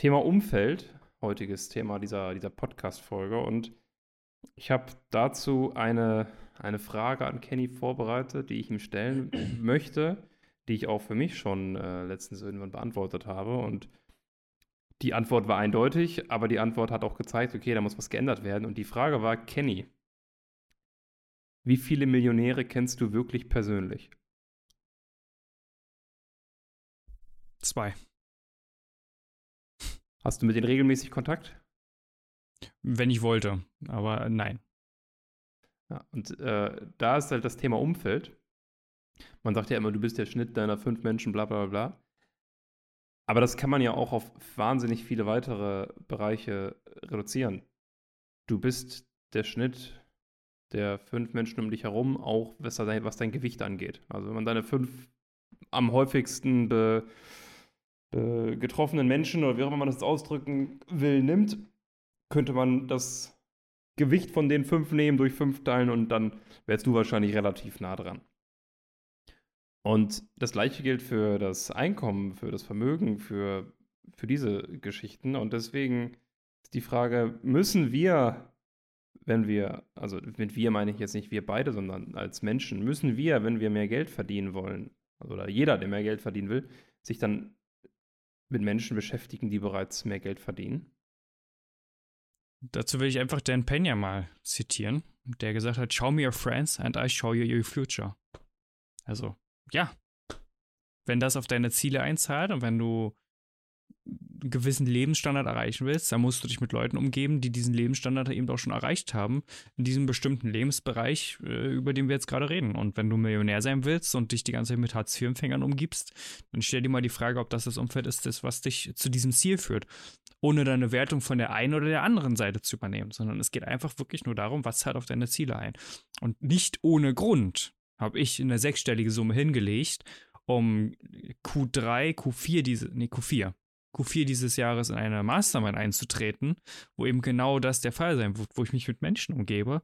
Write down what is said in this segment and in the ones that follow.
Thema Umfeld, heutiges Thema dieser, dieser Podcast-Folge. Und ich habe dazu eine, eine Frage an Kenny vorbereitet, die ich ihm stellen möchte, die ich auch für mich schon äh, letztens irgendwann beantwortet habe. Und die Antwort war eindeutig, aber die Antwort hat auch gezeigt, okay, da muss was geändert werden. Und die Frage war, Kenny, wie viele Millionäre kennst du wirklich persönlich? Zwei. Hast du mit denen regelmäßig Kontakt? Wenn ich wollte, aber nein. Ja, und äh, da ist halt das Thema Umfeld. Man sagt ja immer, du bist der Schnitt deiner fünf Menschen, bla bla bla. Aber das kann man ja auch auf wahnsinnig viele weitere Bereiche reduzieren. Du bist der Schnitt der fünf Menschen um dich herum, auch was dein, was dein Gewicht angeht. Also wenn man deine fünf am häufigsten be, be getroffenen Menschen oder wie auch immer man das ausdrücken will, nimmt, könnte man das Gewicht von den fünf nehmen, durch fünf teilen und dann wärst du wahrscheinlich relativ nah dran. Und das gleiche gilt für das Einkommen, für das Vermögen, für, für diese Geschichten. Und deswegen ist die Frage, müssen wir, wenn wir, also mit wir meine ich jetzt nicht wir beide, sondern als Menschen, müssen wir, wenn wir mehr Geld verdienen wollen, oder jeder, der mehr Geld verdienen will, sich dann mit Menschen beschäftigen, die bereits mehr Geld verdienen? Dazu will ich einfach Dan Pena mal zitieren, der gesagt hat, show me your friends and I show you your future. Also, ja, wenn das auf deine Ziele einzahlt und wenn du gewissen Lebensstandard erreichen willst, dann musst du dich mit Leuten umgeben, die diesen Lebensstandard eben auch schon erreicht haben, in diesem bestimmten Lebensbereich, äh, über den wir jetzt gerade reden. Und wenn du Millionär sein willst und dich die ganze Zeit mit Hartz-IV-Empfängern umgibst, dann stell dir mal die Frage, ob das das Umfeld ist, das, was dich zu diesem Ziel führt. Ohne deine Wertung von der einen oder der anderen Seite zu übernehmen, sondern es geht einfach wirklich nur darum, was zahlt auf deine Ziele ein. Und nicht ohne Grund habe ich eine sechsstellige Summe hingelegt, um Q3, Q4 diese, nee, Q4, Q4 dieses Jahres in eine Mastermind einzutreten, wo eben genau das der Fall sein wird, wo ich mich mit Menschen umgebe,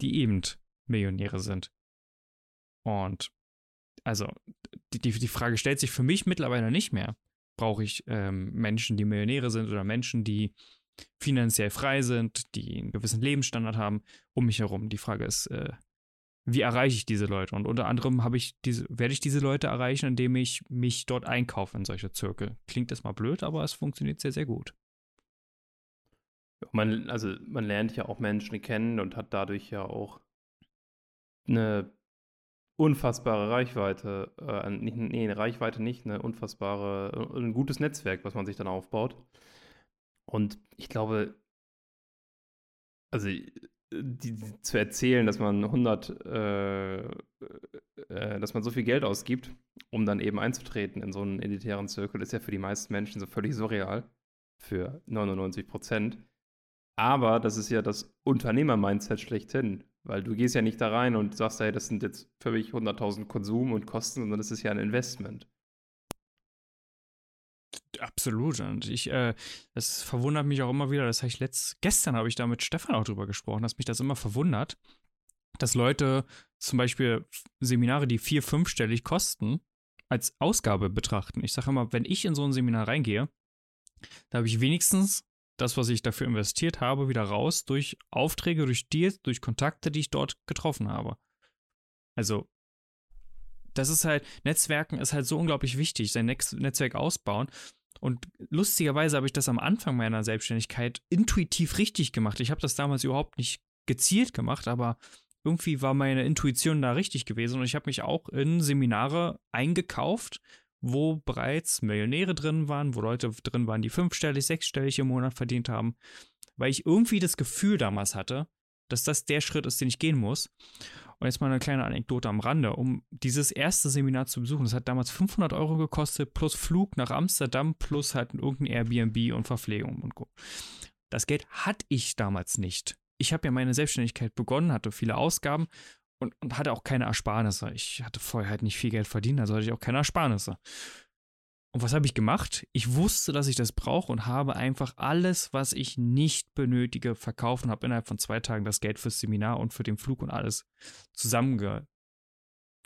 die eben Millionäre sind. Und also die, die Frage stellt sich für mich mittlerweile nicht mehr. Brauche ich ähm, Menschen, die Millionäre sind oder Menschen, die finanziell frei sind, die einen gewissen Lebensstandard haben, um mich herum. Die Frage ist, äh, wie erreiche ich diese Leute? Und unter anderem habe ich diese, werde ich diese Leute erreichen, indem ich mich dort einkaufe in solche Zirkel. Klingt das mal blöd, aber es funktioniert sehr, sehr gut. Man, also man lernt ja auch Menschen kennen und hat dadurch ja auch eine unfassbare Reichweite, äh, nicht, nee, eine Reichweite nicht, eine unfassbare, ein gutes Netzwerk, was man sich dann aufbaut. Und ich glaube, also die, die, zu erzählen, dass man 100, äh, äh, dass man so viel Geld ausgibt, um dann eben einzutreten in so einen elitären Zirkel, ist ja für die meisten Menschen so völlig surreal. Für 99 Prozent. Aber das ist ja das Unternehmer-Mindset schlechthin. Weil du gehst ja nicht da rein und sagst, hey, das sind jetzt für mich 100.000 Konsum und Kosten, sondern das ist ja ein Investment. Absolut. Und ich, äh, das verwundert mich auch immer wieder. Das habe ich letzt, gestern habe ich da mit Stefan auch drüber gesprochen, dass mich das immer verwundert, dass Leute zum Beispiel Seminare, die vier, fünfstellig kosten, als Ausgabe betrachten. Ich sage immer, wenn ich in so ein Seminar reingehe, da habe ich wenigstens das, was ich dafür investiert habe, wieder raus durch Aufträge, durch Deals, durch Kontakte, die ich dort getroffen habe. Also das ist halt, Netzwerken ist halt so unglaublich wichtig, sein Netzwerk ausbauen. Und lustigerweise habe ich das am Anfang meiner Selbstständigkeit intuitiv richtig gemacht. Ich habe das damals überhaupt nicht gezielt gemacht, aber irgendwie war meine Intuition da richtig gewesen und ich habe mich auch in Seminare eingekauft, wo bereits Millionäre drin waren, wo Leute drin waren, die fünfstellig, sechsstellig im Monat verdient haben, weil ich irgendwie das Gefühl damals hatte, dass das der Schritt ist, den ich gehen muss. Und jetzt mal eine kleine Anekdote am Rande. Um dieses erste Seminar zu besuchen, das hat damals 500 Euro gekostet, plus Flug nach Amsterdam, plus halt irgendein Airbnb und Verpflegung und Co. Das Geld hatte ich damals nicht. Ich habe ja meine Selbstständigkeit begonnen, hatte viele Ausgaben und, und hatte auch keine Ersparnisse. Ich hatte vorher halt nicht viel Geld verdient, also hatte ich auch keine Ersparnisse. Und was habe ich gemacht? Ich wusste, dass ich das brauche und habe einfach alles, was ich nicht benötige, verkauft und habe innerhalb von zwei Tagen das Geld fürs Seminar und für den Flug und alles zusammen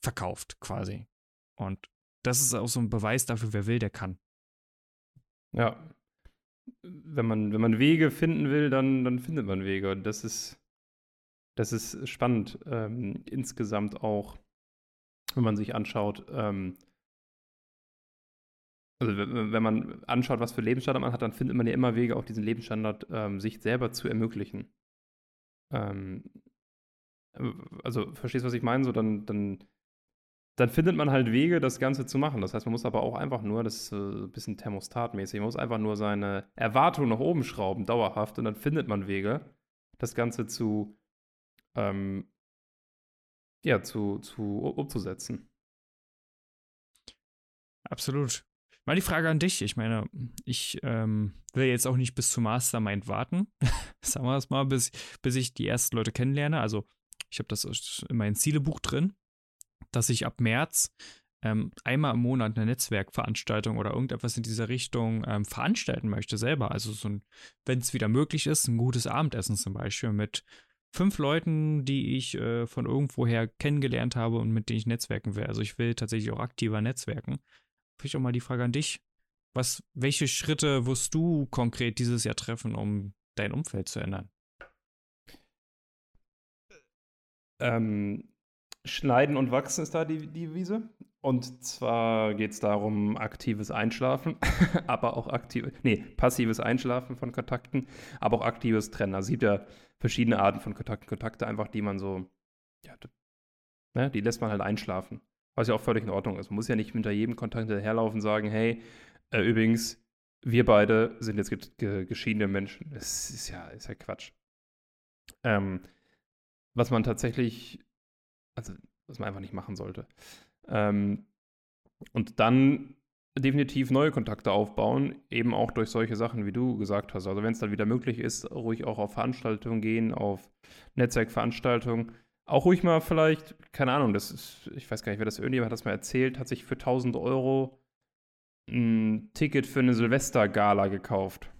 verkauft quasi. Und das ist auch so ein Beweis dafür, wer will, der kann. Ja. wenn man, wenn man Wege finden will, dann, dann findet man Wege. Und das ist, das ist spannend ähm, insgesamt auch, wenn man sich anschaut, ähm, also wenn man anschaut, was für Lebensstandard man hat, dann findet man ja immer Wege, auch diesen Lebensstandard ähm, sich selber zu ermöglichen. Ähm, also verstehst du, was ich meine? So dann, dann, dann findet man halt Wege, das Ganze zu machen. Das heißt, man muss aber auch einfach nur, das ist äh, ein bisschen thermostatmäßig, man muss einfach nur seine Erwartung nach oben schrauben, dauerhaft, und dann findet man Wege, das Ganze zu, ähm, ja, zu, zu umzusetzen. Absolut. Mal die Frage an dich. Ich meine, ich ähm, will jetzt auch nicht bis zum Mastermind warten. Sagen wir es mal, bis, bis ich die ersten Leute kennenlerne. Also, ich habe das in meinem Zielebuch drin, dass ich ab März ähm, einmal im Monat eine Netzwerkveranstaltung oder irgendetwas in dieser Richtung ähm, veranstalten möchte selber. Also so wenn es wieder möglich ist, ein gutes Abendessen zum Beispiel mit fünf Leuten, die ich äh, von irgendwoher kennengelernt habe und mit denen ich netzwerken will. Also ich will tatsächlich auch aktiver netzwerken. Vielleicht auch mal die Frage an dich. Was, welche Schritte wirst du konkret dieses Jahr treffen, um dein Umfeld zu ändern? Ähm, Schneiden und Wachsen ist da die, die Wiese. Und zwar geht es darum, aktives Einschlafen, aber auch aktiv, nee, passives Einschlafen von Kontakten, aber auch aktives Trennen. Also es gibt ja verschiedene Arten von Kontakten. Kontakte einfach, die man so, ja, ne, die lässt man halt einschlafen. Was ja auch völlig in Ordnung ist. Man muss ja nicht hinter jedem Kontakt hinterherlaufen und sagen, hey, äh, übrigens, wir beide sind jetzt ge ge geschiedene Menschen. Das ist ja, ist ja Quatsch. Ähm, was man tatsächlich, also was man einfach nicht machen sollte. Ähm, und dann definitiv neue Kontakte aufbauen, eben auch durch solche Sachen, wie du gesagt hast. Also wenn es dann wieder möglich ist, ruhig auch auf Veranstaltungen gehen, auf Netzwerkveranstaltungen auch ruhig mal vielleicht, keine Ahnung, das ist, ich weiß gar nicht, wer das irgendjemand hat das mal erzählt, hat sich für 1000 Euro ein Ticket für eine Silvestergala gekauft.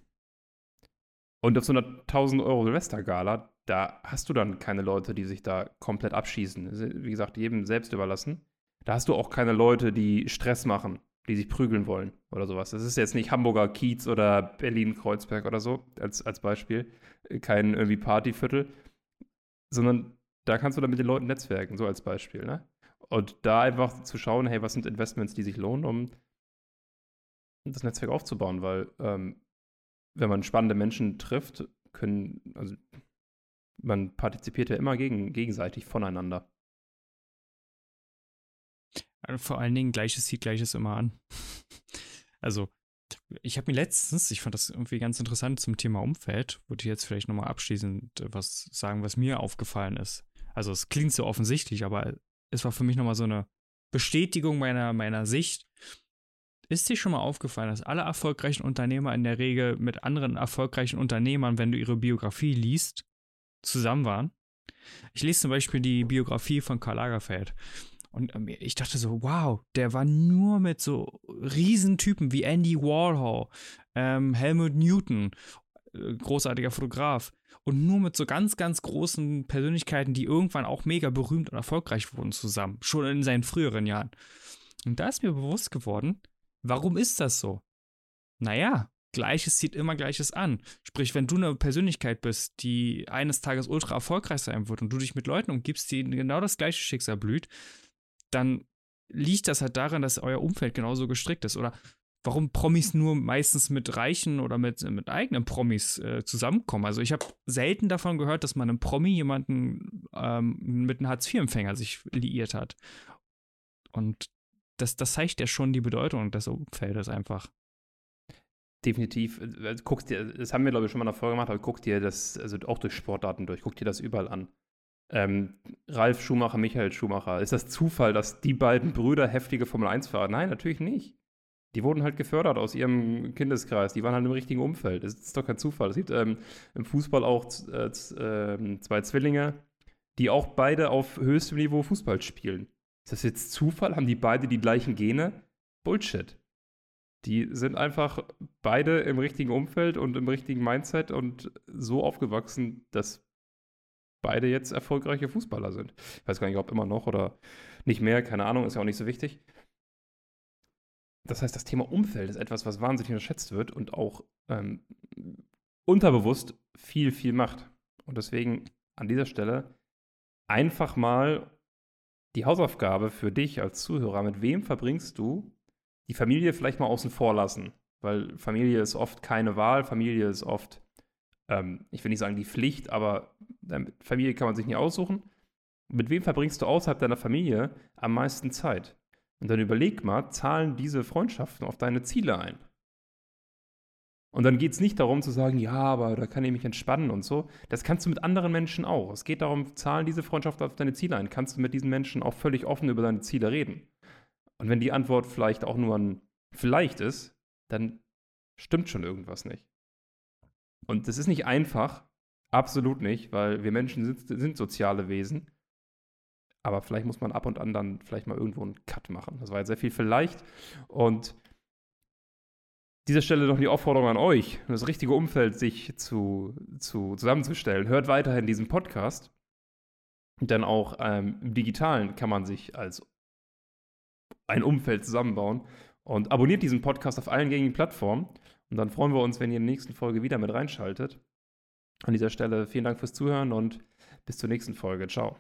Und auf so einer 1000 Euro Silvestergala, da hast du dann keine Leute, die sich da komplett abschießen. Wie gesagt, jedem selbst überlassen. Da hast du auch keine Leute, die Stress machen, die sich prügeln wollen oder sowas. Das ist jetzt nicht Hamburger Kiez oder Berlin-Kreuzberg oder so, als, als Beispiel. Kein irgendwie Partyviertel. Sondern da kannst du dann mit den Leuten netzwerken, so als Beispiel. Ne? Und da einfach zu schauen, hey, was sind Investments, die sich lohnen, um das Netzwerk aufzubauen, weil ähm, wenn man spannende Menschen trifft, können, also man partizipiert ja immer gegen, gegenseitig voneinander. Also vor allen Dingen, Gleiches zieht Gleiches immer an. also, ich habe mir letztens, ich fand das irgendwie ganz interessant zum Thema Umfeld, würde ich jetzt vielleicht nochmal abschließend was sagen, was mir aufgefallen ist. Also es klingt so offensichtlich, aber es war für mich nochmal so eine Bestätigung meiner, meiner Sicht. Ist dir schon mal aufgefallen, dass alle erfolgreichen Unternehmer in der Regel mit anderen erfolgreichen Unternehmern, wenn du ihre Biografie liest, zusammen waren? Ich lese zum Beispiel die Biografie von Karl Lagerfeld. Und ähm, ich dachte so, wow, der war nur mit so Riesentypen wie Andy Warhol, ähm, Helmut Newton, großartiger Fotograf, und nur mit so ganz, ganz großen Persönlichkeiten, die irgendwann auch mega berühmt und erfolgreich wurden zusammen, schon in seinen früheren Jahren. Und da ist mir bewusst geworden, warum ist das so? Naja, Gleiches zieht immer Gleiches an. Sprich, wenn du eine Persönlichkeit bist, die eines Tages ultra erfolgreich sein wird und du dich mit Leuten umgibst, die genau das gleiche Schicksal blüht, dann liegt das halt daran, dass euer Umfeld genauso gestrickt ist. Oder warum Promis nur meistens mit Reichen oder mit, mit eigenen Promis äh, zusammenkommen. Also ich habe selten davon gehört, dass man einem Promi jemanden ähm, mit einem Hartz-IV-Empfänger sich liiert hat. Und das, das zeigt ja schon die Bedeutung des Umfeldes einfach. Definitiv. Äh, guckst dir, das haben wir, glaube ich, schon mal in der gemacht, aber guck dir das, also auch durch Sportdaten durch, guck dir das überall an. Ähm, Ralf Schumacher, Michael Schumacher. Ist das Zufall, dass die beiden Brüder heftige Formel 1-Fahrer? Nein, natürlich nicht die wurden halt gefördert aus ihrem Kindeskreis. Die waren halt im richtigen Umfeld. Das ist doch kein Zufall. Es gibt ähm, im Fußball auch äh, äh, zwei Zwillinge, die auch beide auf höchstem Niveau Fußball spielen. Ist das jetzt Zufall? Haben die beide die gleichen Gene? Bullshit. Die sind einfach beide im richtigen Umfeld und im richtigen Mindset und so aufgewachsen, dass beide jetzt erfolgreiche Fußballer sind. Ich weiß gar nicht, ob immer noch oder nicht mehr, keine Ahnung, ist ja auch nicht so wichtig. Das heißt, das Thema Umfeld ist etwas, was wahnsinnig unterschätzt wird und auch ähm, unterbewusst viel, viel macht. Und deswegen an dieser Stelle einfach mal die Hausaufgabe für dich als Zuhörer, mit wem verbringst du die Familie vielleicht mal außen vor lassen? Weil Familie ist oft keine Wahl, Familie ist oft, ähm, ich will nicht sagen die Pflicht, aber äh, Familie kann man sich nicht aussuchen. Mit wem verbringst du außerhalb deiner Familie am meisten Zeit? Und dann überleg mal, zahlen diese Freundschaften auf deine Ziele ein? Und dann geht es nicht darum zu sagen, ja, aber da kann ich mich entspannen und so. Das kannst du mit anderen Menschen auch. Es geht darum, zahlen diese Freundschaften auf deine Ziele ein. Kannst du mit diesen Menschen auch völlig offen über deine Ziele reden? Und wenn die Antwort vielleicht auch nur ein vielleicht ist, dann stimmt schon irgendwas nicht. Und das ist nicht einfach, absolut nicht, weil wir Menschen sind, sind soziale Wesen. Aber vielleicht muss man ab und an dann vielleicht mal irgendwo einen Cut machen. Das war jetzt sehr viel vielleicht. Und dieser Stelle noch die Aufforderung an euch, das richtige Umfeld sich zu, zu, zusammenzustellen. Hört weiterhin diesen Podcast. Denn auch ähm, im Digitalen kann man sich als ein Umfeld zusammenbauen. Und abonniert diesen Podcast auf allen gängigen Plattformen. Und dann freuen wir uns, wenn ihr in der nächsten Folge wieder mit reinschaltet. An dieser Stelle vielen Dank fürs Zuhören und bis zur nächsten Folge. Ciao.